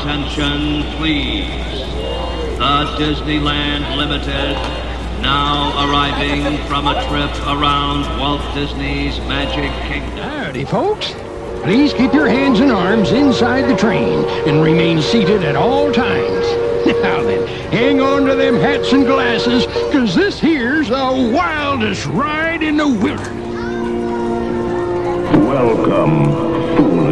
attention, please. The Disneyland Limited, now arriving from a trip around Walt Disney's Magic Kingdom. Howdy, folks. Please keep your hands and arms inside the train and remain seated at all times. Now then, hang on to them hats and glasses, cause this here's the wildest ride in the wilderness. Welcome, foolish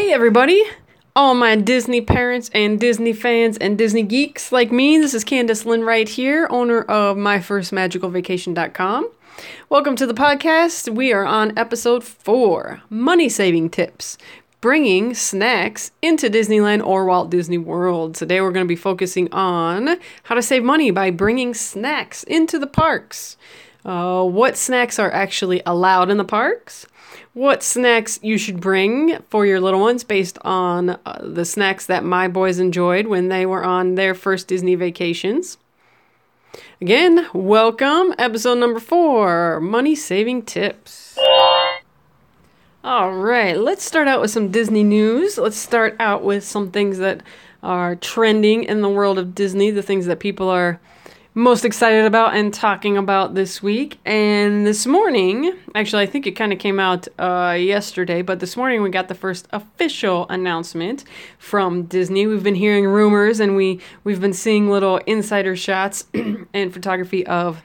Hey, everybody! All my Disney parents and Disney fans and Disney geeks like me, this is Candace Lynn right here, owner of MyFirstMagicalVacation.com. Welcome to the podcast. We are on episode four Money Saving Tips Bringing Snacks into Disneyland or Walt Disney World. Today we're going to be focusing on how to save money by bringing snacks into the parks. Uh, what snacks are actually allowed in the parks? What snacks you should bring for your little ones based on uh, the snacks that my boys enjoyed when they were on their first Disney vacations. Again, welcome. Episode number four Money Saving Tips. All right, let's start out with some Disney news. Let's start out with some things that are trending in the world of Disney, the things that people are most excited about and talking about this week. And this morning, actually, I think it kind of came out uh, yesterday, but this morning we got the first official announcement from Disney. We've been hearing rumors and we we've been seeing little insider shots and photography of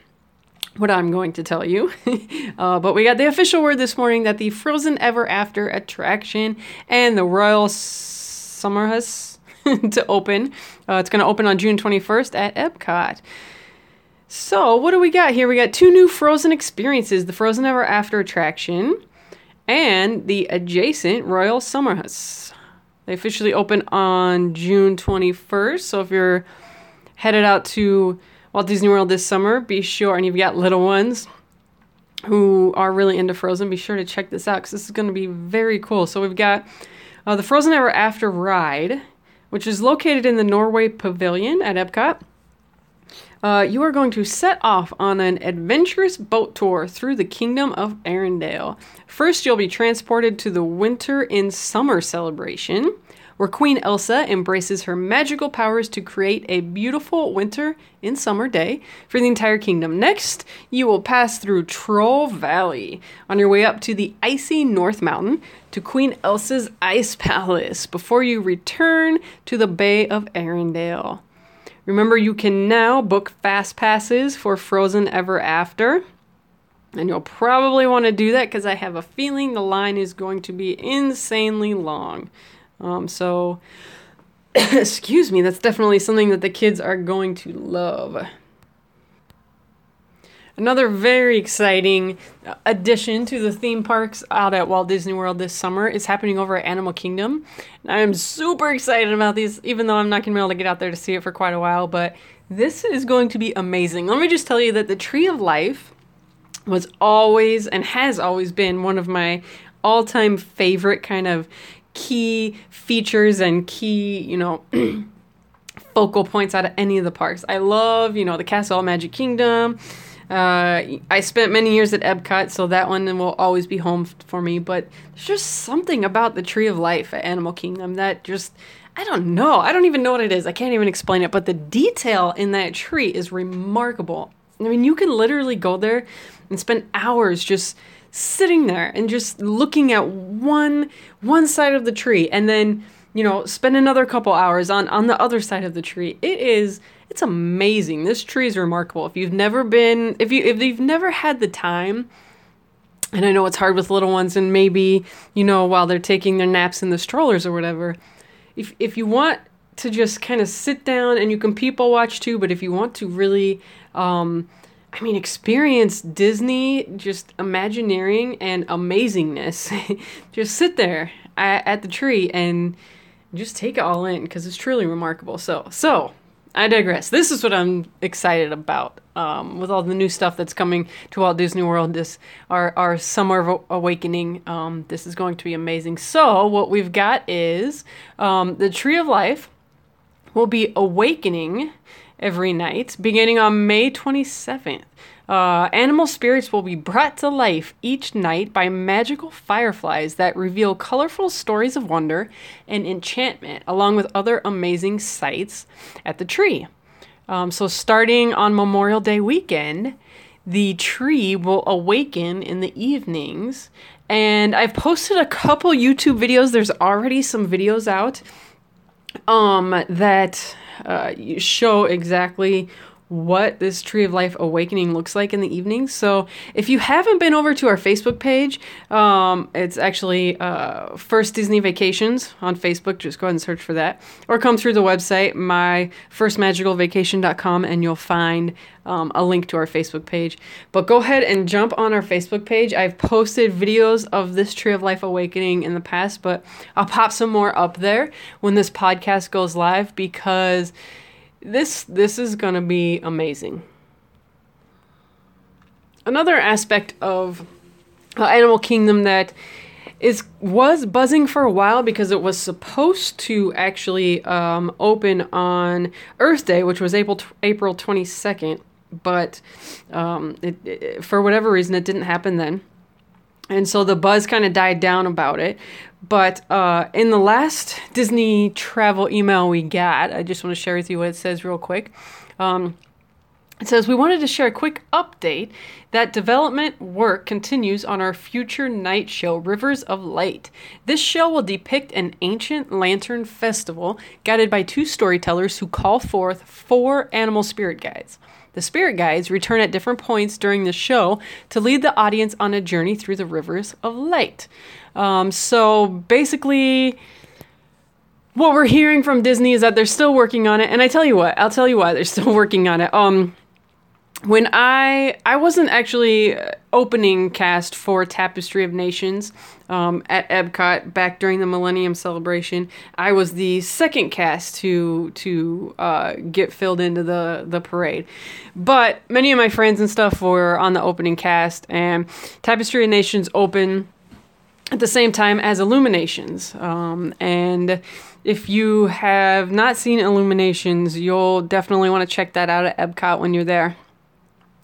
what I'm going to tell you. uh, but we got the official word this morning that the Frozen Ever After attraction and the Royal Summer Summerhouse to open. Uh, it's going to open on June 21st at Epcot. So, what do we got here? We got two new Frozen experiences the Frozen Ever After attraction and the adjacent Royal Summerhouse. They officially open on June 21st. So, if you're headed out to Walt Disney World this summer, be sure, and you've got little ones who are really into Frozen, be sure to check this out because this is going to be very cool. So, we've got uh, the Frozen Ever After ride, which is located in the Norway Pavilion at Epcot. Uh, you are going to set off on an adventurous boat tour through the kingdom of Arendelle. First, you'll be transported to the Winter in Summer celebration, where Queen Elsa embraces her magical powers to create a beautiful winter in summer day for the entire kingdom. Next, you will pass through Troll Valley on your way up to the icy North Mountain to Queen Elsa's Ice Palace before you return to the Bay of Arendelle. Remember, you can now book fast passes for Frozen Ever After. And you'll probably want to do that because I have a feeling the line is going to be insanely long. Um, so, excuse me, that's definitely something that the kids are going to love. Another very exciting addition to the theme parks out at Walt Disney World this summer is happening over at Animal Kingdom. And I am super excited about these, even though I'm not going to be able to get out there to see it for quite a while. But this is going to be amazing. Let me just tell you that the Tree of Life was always and has always been one of my all time favorite kind of key features and key, you know. focal points out of any of the parks. I love, you know, the Castle Magic Kingdom, uh, I spent many years at Epcot, so that one will always be home for me. But there's just something about the Tree of Life at Animal Kingdom that just, I don't know. I don't even know what it is. I can't even explain it. But the detail in that tree is remarkable. I mean, you can literally go there and spend hours just sitting there and just looking at one one side of the tree and then you know spend another couple hours on on the other side of the tree it is it's amazing. This tree is remarkable. If you've never been, if you if you've never had the time, and I know it's hard with little ones, and maybe you know while they're taking their naps in the strollers or whatever. If if you want to just kind of sit down and you can people watch too, but if you want to really, um, I mean, experience Disney just Imagineering and amazingness. just sit there at, at the tree and just take it all in because it's truly remarkable. So, so I digress. This is what I'm excited about um, with all the new stuff that's coming to Walt Disney World. This our our summer awakening. Um, this is going to be amazing. So what we've got is um, the Tree of Life will be awakening every night beginning on May 27th. Uh, animal spirits will be brought to life each night by magical fireflies that reveal colorful stories of wonder and enchantment, along with other amazing sights at the tree. Um, so, starting on Memorial Day weekend, the tree will awaken in the evenings. And I've posted a couple YouTube videos. There's already some videos out um, that uh, show exactly what this Tree of Life Awakening looks like in the evening. So if you haven't been over to our Facebook page, um, it's actually uh, First Disney Vacations on Facebook. Just go ahead and search for that. Or come through the website, myfirstmagicalvacation.com, and you'll find um, a link to our Facebook page. But go ahead and jump on our Facebook page. I've posted videos of this Tree of Life Awakening in the past, but I'll pop some more up there when this podcast goes live because this this is going to be amazing. Another aspect of uh, Animal Kingdom that is was buzzing for a while because it was supposed to actually um, open on Earth Day, which was April April twenty second, but um, it, it, for whatever reason it didn't happen then, and so the buzz kind of died down about it. But uh, in the last Disney travel email we got, I just want to share with you what it says real quick. Um, it says, We wanted to share a quick update that development work continues on our future night show, Rivers of Light. This show will depict an ancient lantern festival guided by two storytellers who call forth four animal spirit guides. The spirit guides return at different points during the show to lead the audience on a journey through the rivers of light. Um, so basically, what we're hearing from Disney is that they're still working on it. And I tell you what, I'll tell you why they're still working on it. Um, when I I wasn't actually opening cast for Tapestry of Nations um, at Epcot back during the Millennium Celebration. I was the second cast to to uh, get filled into the the parade, but many of my friends and stuff were on the opening cast, and Tapestry of Nations open at the same time as Illuminations. Um, and if you have not seen Illuminations, you'll definitely want to check that out at Epcot when you're there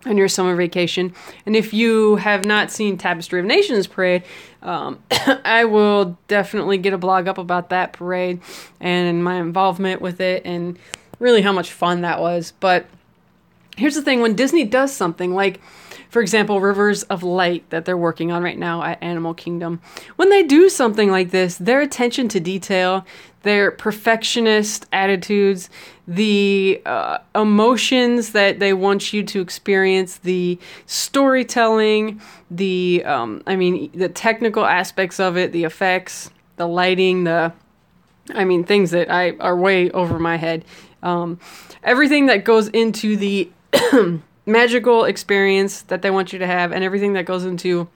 on your summer vacation. And if you have not seen Tapestry of Nations parade, um, I will definitely get a blog up about that parade and my involvement with it and really how much fun that was. But here's the thing when Disney does something like for example, Rivers of Light that they're working on right now at Animal Kingdom. When they do something like this, their attention to detail, their perfectionist attitudes, the uh, emotions that they want you to experience, the storytelling, the um, I mean the technical aspects of it, the effects, the lighting, the I mean things that I are way over my head. Um, everything that goes into the magical experience that they want you to have and everything that goes into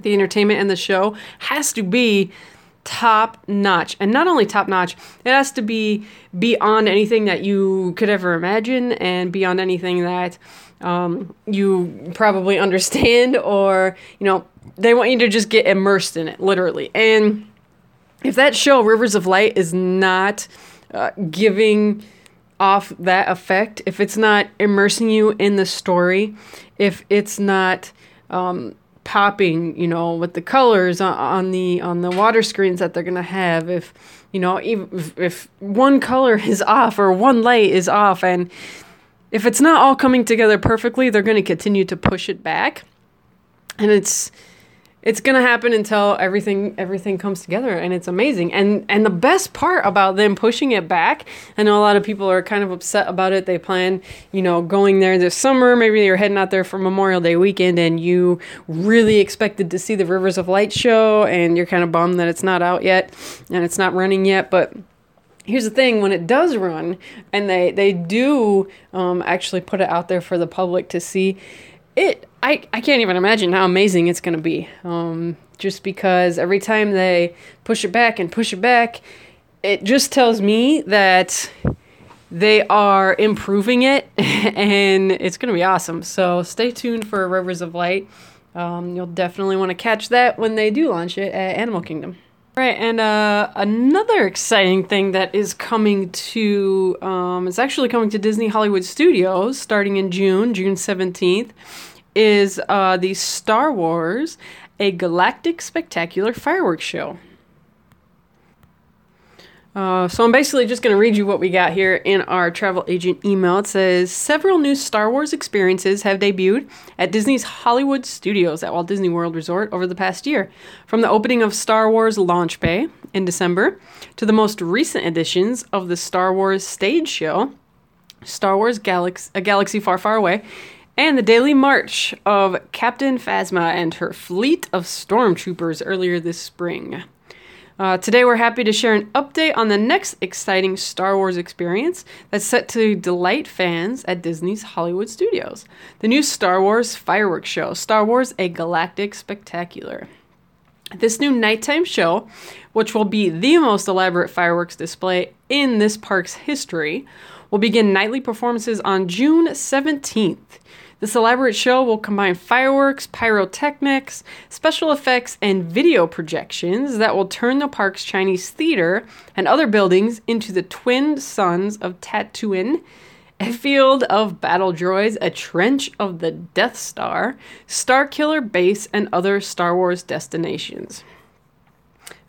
the entertainment and the show has to be top notch. And not only top notch, it has to be beyond anything that you could ever imagine and beyond anything that um, you probably understand or, you know, they want you to just get immersed in it, literally. And if that show, Rivers of Light, is not uh, giving off that effect, if it's not immersing you in the story, if it's not um, popping, you know, with the colors on, on, the on the water screens that they're gonna have, if you know, if, if one color is off or one light is off, and if it's not all coming together perfectly, they're gonna continue to push it back, and it's it's gonna happen until everything everything comes together and it's amazing. And and the best part about them pushing it back i know a lot of people are kind of upset about it. They plan you know going there this summer. Maybe you're heading out there for memorial day weekend and you really expected to see the rivers of light show and you're kind of bummed that it's not out yet and it's not running yet. But here's the thing when it does run and they they do um, actually put it out there for the public to see it i, I can't even imagine how amazing it's going to be um, just because every time they push it back and push it back it just tells me that they are improving it and it's going to be awesome. So stay tuned for rivers of light. Um, you'll definitely want to catch that when they do launch it at animal kingdom. Right, and uh, another exciting thing that is coming to, um, it's actually coming to Disney Hollywood Studios starting in June, June 17th, is uh, the Star Wars A Galactic Spectacular Fireworks Show. Uh, so I'm basically just going to read you what we got here in our travel agent email. It says several new Star Wars experiences have debuted at Disney's Hollywood Studios at Walt Disney World Resort over the past year, from the opening of Star Wars Launch Bay in December to the most recent editions of the Star Wars Stage Show, Star Wars Galaxy, A Galaxy Far Far Away, and the daily march of Captain Phasma and her fleet of stormtroopers earlier this spring. Uh, today, we're happy to share an update on the next exciting Star Wars experience that's set to delight fans at Disney's Hollywood Studios the new Star Wars fireworks show, Star Wars A Galactic Spectacular. This new nighttime show, which will be the most elaborate fireworks display in this park's history, will begin nightly performances on June 17th. This elaborate show will combine fireworks, pyrotechnics, special effects, and video projections that will turn the park's Chinese theater and other buildings into the twin suns of Tatooine, a field of battle droids, a trench of the Death Star, Starkiller Base, and other Star Wars destinations.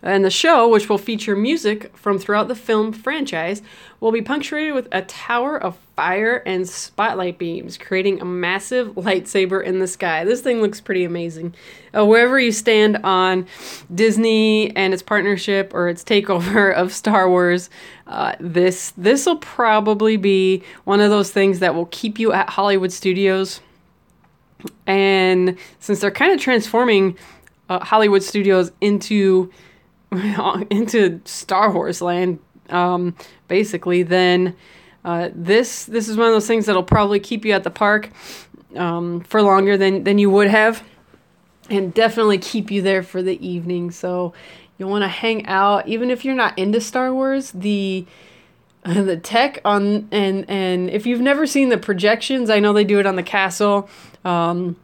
And the show, which will feature music from throughout the film franchise, will be punctuated with a tower of fire and spotlight beams, creating a massive lightsaber in the sky. This thing looks pretty amazing. Uh, wherever you stand on Disney and its partnership or its takeover of Star Wars, uh, this this will probably be one of those things that will keep you at Hollywood Studios. And since they're kind of transforming uh, Hollywood Studios into into Star Wars land, um, basically, then uh, this this is one of those things that'll probably keep you at the park um, for longer than than you would have, and definitely keep you there for the evening. So you'll want to hang out, even if you're not into Star Wars. The the tech on and and if you've never seen the projections, I know they do it on the castle. Um,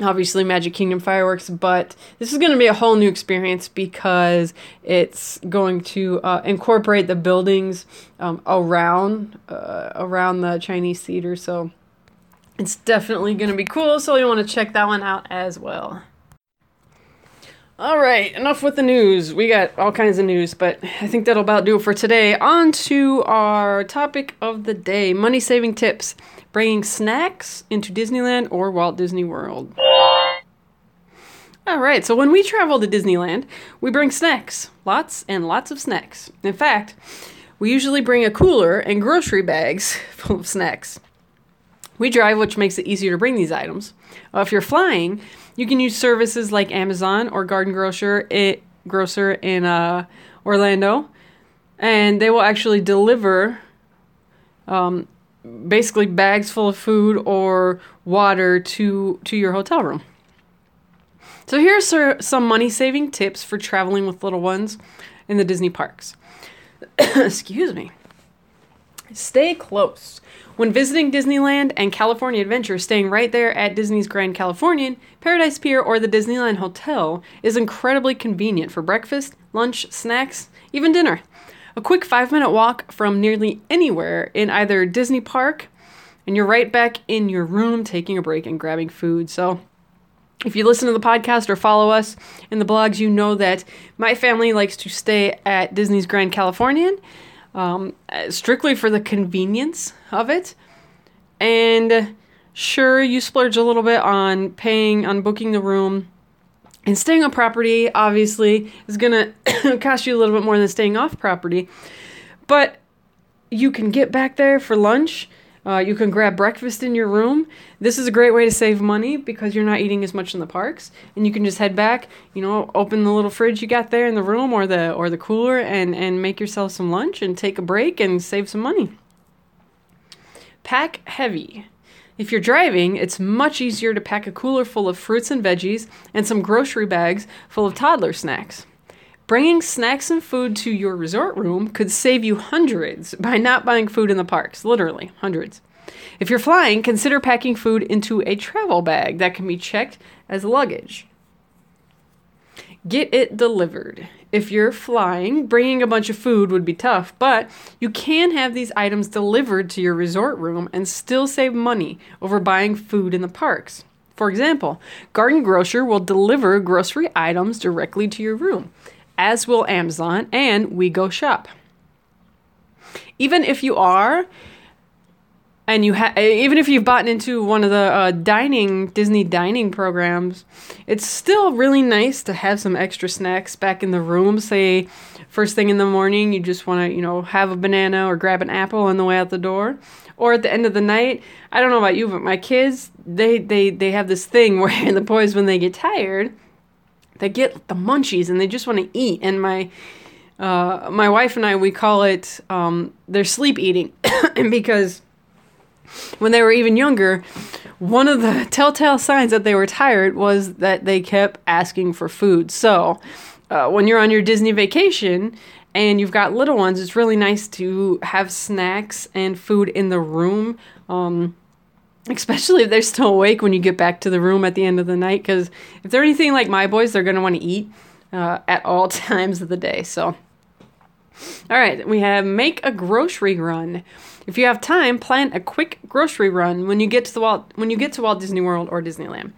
obviously Magic Kingdom fireworks, but this is going to be a whole new experience because it's going to uh, incorporate the buildings um, around uh, around the Chinese theater. So it's definitely going to be cool. So you want to check that one out as well. All right, enough with the news. We got all kinds of news, but I think that'll about do it for today. On to our topic of the day money saving tips bringing snacks into Disneyland or Walt Disney World. All right, so when we travel to Disneyland, we bring snacks. Lots and lots of snacks. In fact, we usually bring a cooler and grocery bags full of snacks. We drive, which makes it easier to bring these items. Uh, if you're flying, you can use services like Amazon or Garden Grocer, it, Grocer in uh, Orlando, and they will actually deliver um, basically bags full of food or water to to your hotel room. So here's some money saving tips for traveling with little ones in the Disney parks. Excuse me. Stay close. When visiting Disneyland and California Adventure, staying right there at Disney's Grand Californian, Paradise Pier, or the Disneyland Hotel is incredibly convenient for breakfast, lunch, snacks, even dinner. A quick five minute walk from nearly anywhere in either Disney Park, and you're right back in your room taking a break and grabbing food. So, if you listen to the podcast or follow us in the blogs, you know that my family likes to stay at Disney's Grand Californian um, strictly for the convenience of it. And sure, you splurge a little bit on paying, on booking the room. And staying on property, obviously, is going to cost you a little bit more than staying off property. But you can get back there for lunch Uh, you can grab breakfast in your room. This is a great way to save money because you're not eating as much in the parks, and you can just head back. You know, open the little fridge you got there in the room or the or the cooler, and and make yourself some lunch and take a break and save some money. Pack heavy. If you're driving, it's much easier to pack a cooler full of fruits and veggies and some grocery bags full of toddler snacks. Bringing snacks and food to your resort room could save you hundreds by not buying food in the parks, literally hundreds. If you're flying, consider packing food into a travel bag that can be checked as luggage. Get it delivered. If you're flying, bringing a bunch of food would be tough, but you can have these items delivered to your resort room and still save money over buying food in the parks. For example, Garden Grocer will deliver grocery items directly to your room, as will Amazon and We Go Shop. Even if you are and you have even if you've bought into one of the uh, dining Disney dining programs, it's still really nice to have some extra snacks back in the room. Say, first thing in the morning, you just want to you know have a banana or grab an apple on the way out the door, or at the end of the night. I don't know about you, but my kids they they they have this thing where the boys when they get tired, they get the munchies and they just want to eat, and my uh, my wife and I we call it um, they're sleep eating, because when they were even younger, one of the telltale signs that they were tired was that they kept asking for food. So, uh, when you're on your Disney vacation and you've got little ones, it's really nice to have snacks and food in the room. Um, especially if they're still awake when you get back to the room at the end of the night. Because if they're anything like my boys, they're going to want to eat uh, at all times of the day. So, all right, we have make a grocery run. If you have time, plan a quick grocery run when you get to the Walt when you get to Walt Disney World or Disneyland.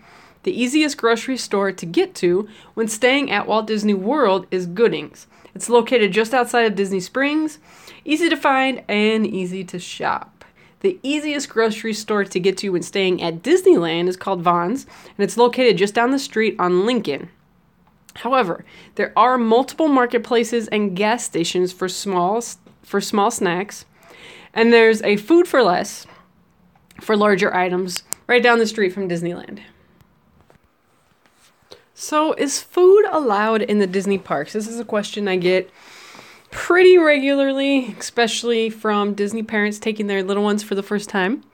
The easiest grocery store to get to when staying at Walt Disney World is Gooding's. It's located just outside of Disney Springs, easy to find and easy to shop. The easiest grocery store to get to when staying at Disneyland is called Vons, and it's located just down the street on Lincoln. However, there are multiple marketplaces and gas stations for small for small snacks and there's a food for less for larger items right down the street from Disneyland. So, is food allowed in the Disney parks? This is a question I get pretty regularly, especially from Disney parents taking their little ones for the first time.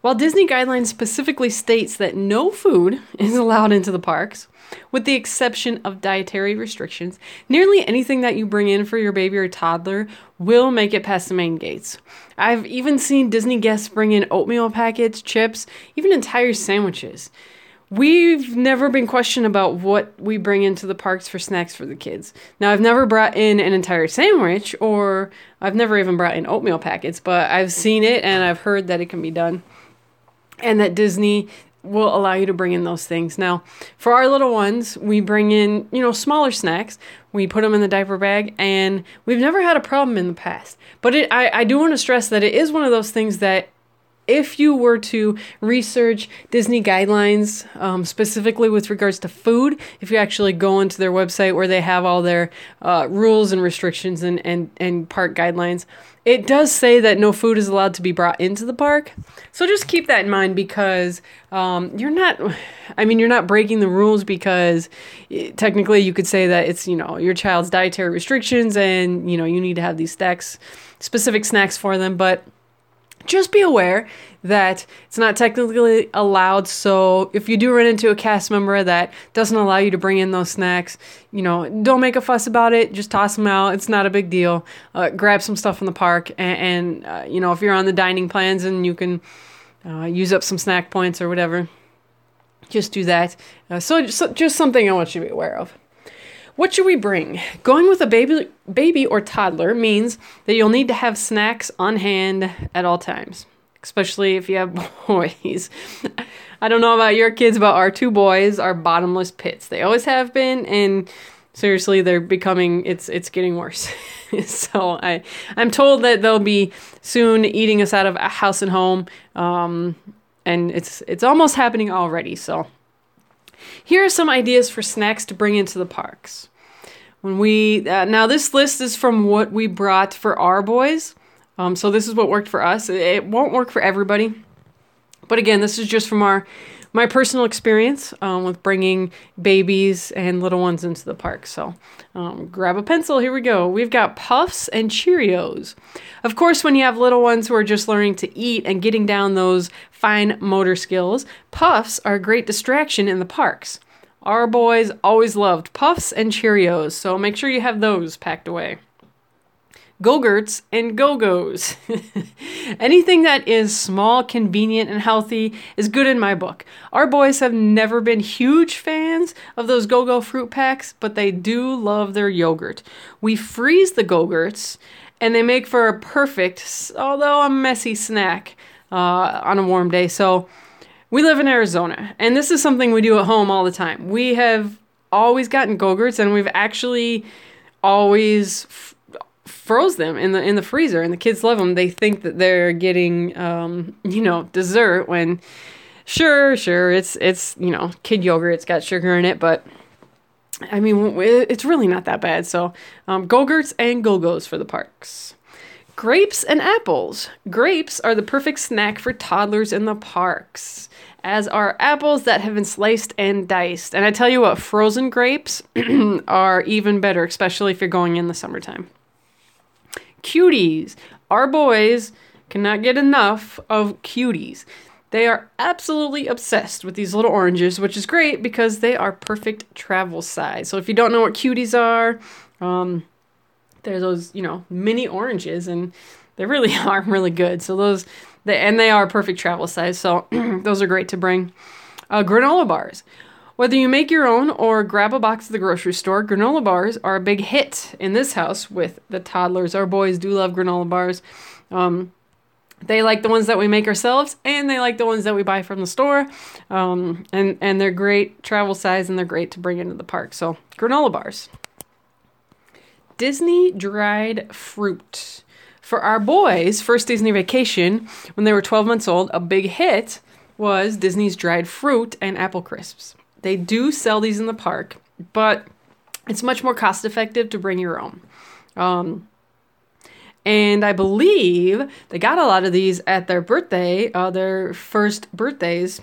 While Disney guidelines specifically states that no food is allowed into the parks, with the exception of dietary restrictions, nearly anything that you bring in for your baby or toddler will make it past the main gates. I've even seen Disney guests bring in oatmeal packets, chips, even entire sandwiches. We've never been questioned about what we bring into the parks for snacks for the kids. Now, I've never brought in an entire sandwich or I've never even brought in oatmeal packets, but I've seen it and I've heard that it can be done. And that Disney will allow you to bring in those things. Now, for our little ones, we bring in, you know, smaller snacks. We put them in the diaper bag, and we've never had a problem in the past. But it, I, I do want to stress that it is one of those things that if you were to research Disney guidelines, um, specifically with regards to food, if you actually go into their website where they have all their uh, rules and restrictions and, and, and park guidelines, it does say that no food is allowed to be brought into the park. So just keep that in mind because um, you're not, I mean, you're not breaking the rules because it, technically you could say that it's, you know, your child's dietary restrictions and, you know, you need to have these snacks, specific snacks for them. But just be aware that it's not technically allowed. So if you do run into a cast member that doesn't allow you to bring in those snacks, you know, don't make a fuss about it. Just toss them out. It's not a big deal. Uh, grab some stuff from the park, and, and uh, you know, if you're on the dining plans and you can uh, use up some snack points or whatever, just do that. Uh, so, so just something I want you to be aware of. What should we bring? Going with a baby, baby or toddler means that you'll need to have snacks on hand at all times, especially if you have boys. I don't know about your kids, but our two boys are bottomless pits. They always have been, and seriously, they're becoming. It's it's getting worse. so I I'm told that they'll be soon eating us out of a house and home, um, and it's it's almost happening already. So here are some ideas for snacks to bring into the parks. When we uh, now this list is from what we brought for our boys. Um, so this is what worked for us. It won't work for everybody, but again, this is just from our my personal experience um, with bringing babies and little ones into the park. So um, grab a pencil. Here we go. We've got Puffs and Cheerios. Of course, when you have little ones who are just learning to eat and getting down those fine motor skills, Puffs are a great distraction in the parks. Our boys always loved Puffs and Cheerios, so make sure you have those packed away. Go-Gurts and Go-Go's. Anything that is small, convenient, and healthy is good in my book. Our boys have never been huge fans of those Go-Go fruit packs, but they do love their yogurt. We freeze the Go-Gurts, and they make for a perfect, although a messy snack uh, on a warm day. So we live in Arizona, and this is something we do at home all the time. We have always gotten Go-Gurts, and we've actually always froze them in the in the freezer and the kids love them they think that they're getting um, you know dessert when sure sure it's it's you know kid yogurt it's got sugar in it but i mean it's really not that bad. So um, go-gurts and go-go's for the parks. Grapes and apples. Grapes are the perfect snack for toddlers in the parks as are apples that have been sliced and diced. And i tell you what frozen grapes are even better especially if you're going in the summertime Cuties. Our boys cannot get enough of cuties. They are absolutely obsessed with these little oranges, which is great because they are perfect travel size. So if you don't know what cuties are, um, they're those you know mini oranges, and they really are really good. So those, they, and they are perfect travel size. So those are great to bring. Uh, granola bars. Whether you make your own or grab a box at the grocery store, granola bars are a big hit in this house with the toddlers. Our boys do love granola bars. Um, they like the ones that we make ourselves, and they like the ones that we buy from the store. Um, and and they're great travel size, and they're great to bring into the park. So granola bars. Disney dried fruit. For our boys' first Disney vacation, when they were 12 months old, a big hit was Disney's dried fruit and apple crisps. They do sell these in the park, but it's much more cost effective to bring your own. Um, and I believe they got a lot of these at their birthday, uh, their first birthdays,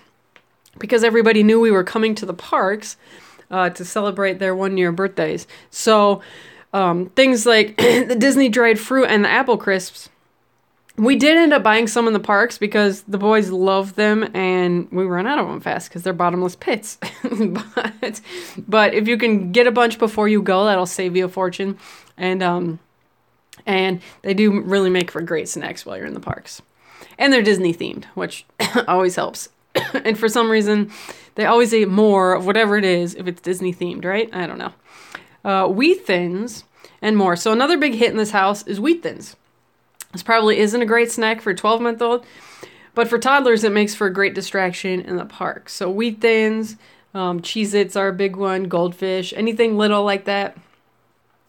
because everybody knew we were coming to the parks uh, to celebrate their one year birthdays. So um, things like the Disney dried fruit and the apple crisps we did end up buying some in the parks because the boys love them and we run out of them fast because they're bottomless pits. but but if you can get a bunch before you go, that'll save you a fortune. And um and they do really make for great snacks while you're in the parks. And they're Disney themed, which always helps. and for some reason, they always eat more of whatever it is if it's Disney themed, right? I don't know. Uh, wheat thins and more. So another big hit in this house is wheat thins. This probably isn't a great snack for a 12 month old, but for toddlers, it makes for a great distraction in the park. So, wheat thins, um, Cheez Its are a big one, goldfish, anything little like that.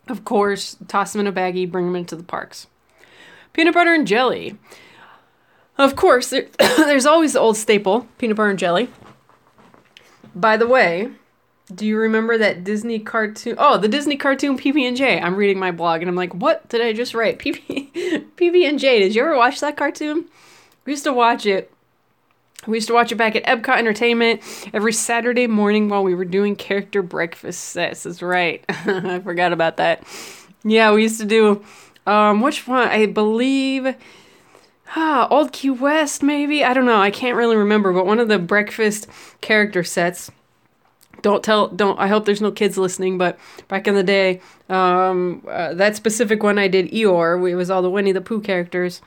Of course, toss them in a baggie, bring them into the parks. Peanut butter and jelly. Of course, there, there's always the old staple, peanut butter and jelly. By the way, do you remember that Disney cartoon? Oh, the Disney cartoon PB and J. I'm reading my blog and I'm like, what did I just write? PB PB and J. Did you ever watch that cartoon? We used to watch it. We used to watch it back at Epcot Entertainment every Saturday morning while we were doing character breakfast sets. That's right. I forgot about that. Yeah, we used to do um which one? I believe ah, Old Key West maybe. I don't know. I can't really remember, but one of the breakfast character sets don't tell don't i hope there's no kids listening but back in the day um, uh, that specific one i did eeyore it was all the winnie the pooh characters.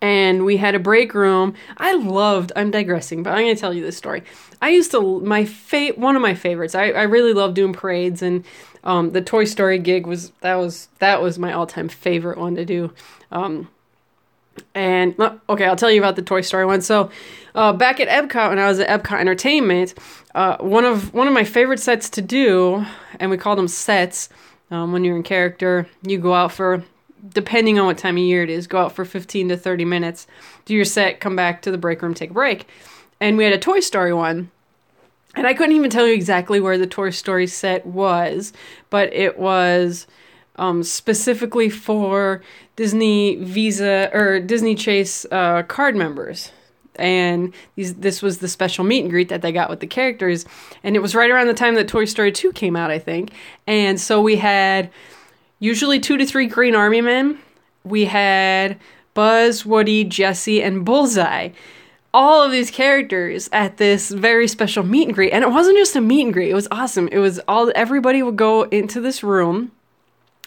And we had a break room. I loved i'm digressing but i'm going to tell you this story. I used to my fa- one of my favorites i, I really love doing parades and um, the toy story gig was that was that was my all-time favorite one to do. Um, and okay, I'll tell you about the Toy Story one. So, uh, back at Epcot when I was at Epcot Entertainment, uh, one of one of my favorite sets to do, and we call them sets. Um, when you're in character, you go out for, depending on what time of year it is, go out for 15 to 30 minutes, do your set, come back to the break room, take a break. And we had a Toy Story one, and I couldn't even tell you exactly where the Toy Story set was, but it was um, specifically for Disney Visa or Disney Chase uh, card members. And these, this was the special meet and greet that they got with the characters. And it was right around the time that Toy Story 2 came out, I think. And so we had usually two to three Green Army men. We had Buzz, Woody, Jesse, and Bullseye all of these characters at this very special meet and greet and it wasn't just a meet and greet it was awesome it was all everybody would go into this room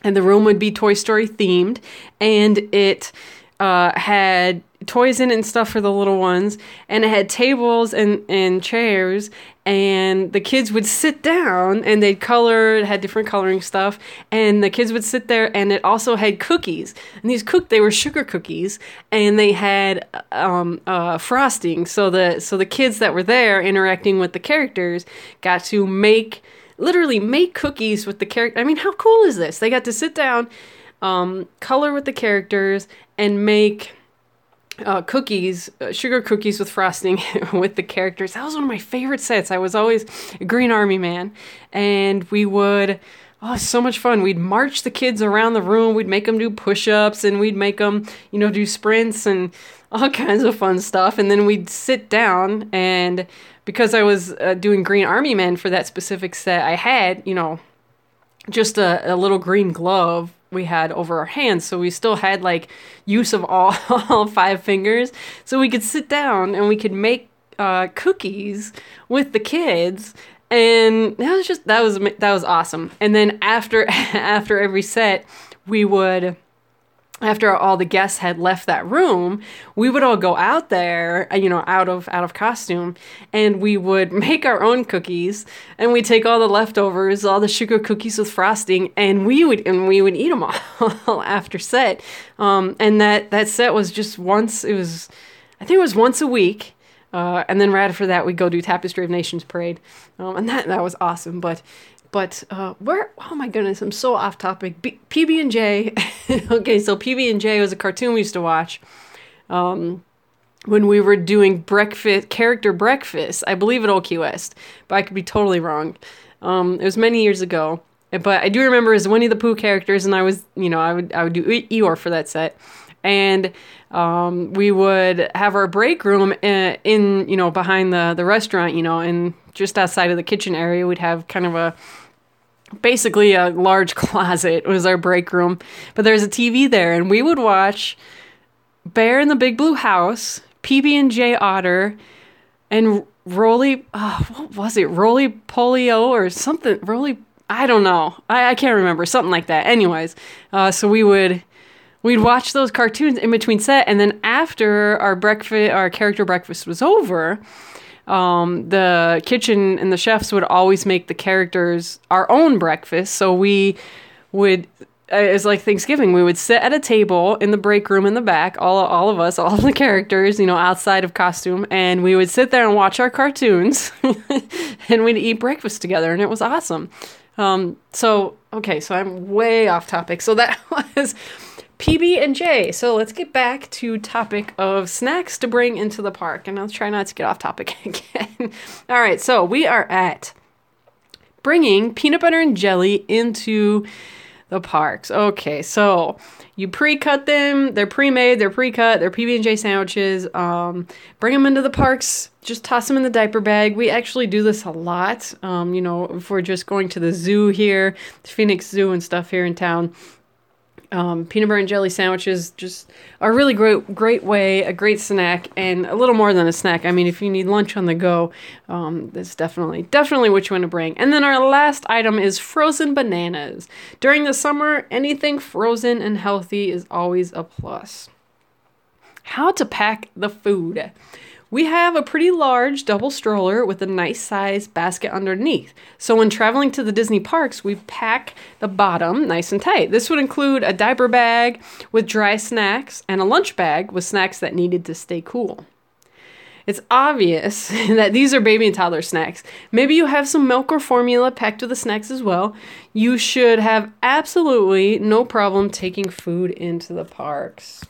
and the room would be toy story themed and it uh, had toys in it and stuff for the little ones and it had tables and, and chairs and the kids would sit down and they'd color it had different coloring stuff and the kids would sit there and it also had cookies. And these cook they were sugar cookies and they had um, uh, frosting. So the so the kids that were there interacting with the characters got to make literally make cookies with the character i mean how cool is this they got to sit down um, color with the characters and make uh, cookies, uh, sugar cookies with frosting with the characters. That was one of my favorite sets. I was always a Green Army man, and we would. Oh, so much fun. We'd march the kids around the room. We'd make them do push ups and we'd make them, you know, do sprints and all kinds of fun stuff. And then we'd sit down. And because I was uh, doing Green Army Men for that specific set, I had, you know, just a, a little green glove we had over our hands. So we still had like use of all, all five fingers. So we could sit down and we could make uh, cookies with the kids. And that was just that was that was awesome. And then after after every set we would after all the guests had left that room, we would all go out there, uh, you know, out of out of costume, and we would make our own cookies, and we take all the leftovers, all the sugar cookies with frosting, and we would and we would eat them all after set. Um, and that that set was just once. It was, I think it was once a week. Uh, and then right after that, we'd go do Tapestry of Nations parade, um, and that that was awesome. But but uh, where? Oh my goodness, I'm so off topic. B- PB and J. okay, so PB and J was a cartoon we used to watch. Um, when we were doing breakfast character breakfast, I believe at Old Key West, but I could be totally wrong. Um, it was many years ago, but I do remember as Winnie the Pooh characters, and I was, you know, I would I would do Eeyore for that set, and um, we would have our break room in, uh, in, you know behind the the restaurant, you know, and just outside of the kitchen area, we'd have kind of a basically a large closet was our break room, but there's a TV there, and we would watch Bear in the Big Blue House, PB and J Otter, and Roly. Oh, what was it? Roly Polio or something? Roly. I don't know. I, I can't remember. Something like that. Anyways, uh, so we would we'd watch those cartoons in between set, and then after our breakfast, our character breakfast was over um, the kitchen and the chefs would always make the characters our own breakfast. So we would uh, it's like Thanksgiving. We would sit at a table in the break room in the back, all all of us, all the characters, you know, outside of costume, and we would sit there and watch our cartoons, and we'd eat breakfast together, and it was awesome. Um, so okay, so I'm way off topic. So that was PB and J. So let's get back to topic of snacks to bring into the park, and I'll try not to get off topic again. All right, so we are at bringing peanut butter and jelly into the parks. Okay, so you pre-cut them. They're pre-made. They're pre-cut. They're PB and J sandwiches. Um, bring them into the parks. Just toss them in the diaper bag. We actually do this a lot. Um, you know, if we're just going to the zoo here, the Phoenix Zoo and stuff here in town um, peanut butter and jelly sandwiches just are a really great great way a great snack and a little more than a snack. I mean if you need lunch on the go um, that's definitely definitely what you want to bring. And then our last item is frozen bananas. During the summer anything frozen and healthy is always a plus. How to pack the food we have a pretty large double stroller with a nice size basket underneath. So when traveling to the Disney parks, we pack the bottom nice and tight. This would include a diaper bag with dry snacks and a lunch bag with snacks that needed to stay cool. It's obvious that these are baby and toddler snacks. Maybe you have some milk or formula packed with the snacks as well. You should have absolutely no problem taking food into the parks.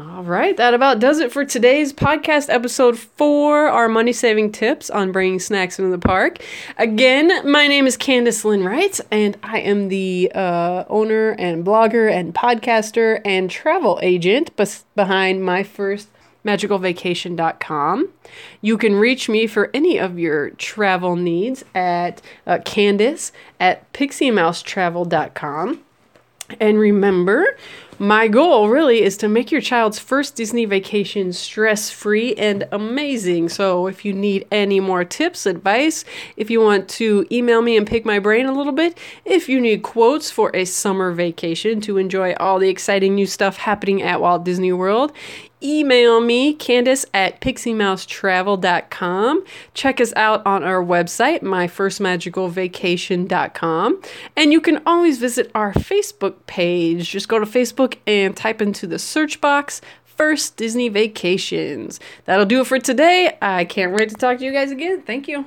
All right, that about does it for today's podcast, episode four our money saving tips on bringing snacks into the park. Again, my name is Candace Lynn Wright, and I am the uh, owner and blogger and podcaster and travel agent bes- behind my first magicalvacation.com. You can reach me for any of your travel needs at uh, Candace at pixiemousetravel.com. And remember, my goal really is to make your child's first Disney vacation stress free and amazing. So, if you need any more tips, advice, if you want to email me and pick my brain a little bit, if you need quotes for a summer vacation to enjoy all the exciting new stuff happening at Walt Disney World, email me, Candace at pixiemousetravel.com. Check us out on our website, myfirstmagicalvacation.com. And you can always visit our Facebook page. Just go to Facebook and type into the search box First Disney Vacations. That'll do it for today. I can't wait to talk to you guys again. Thank you.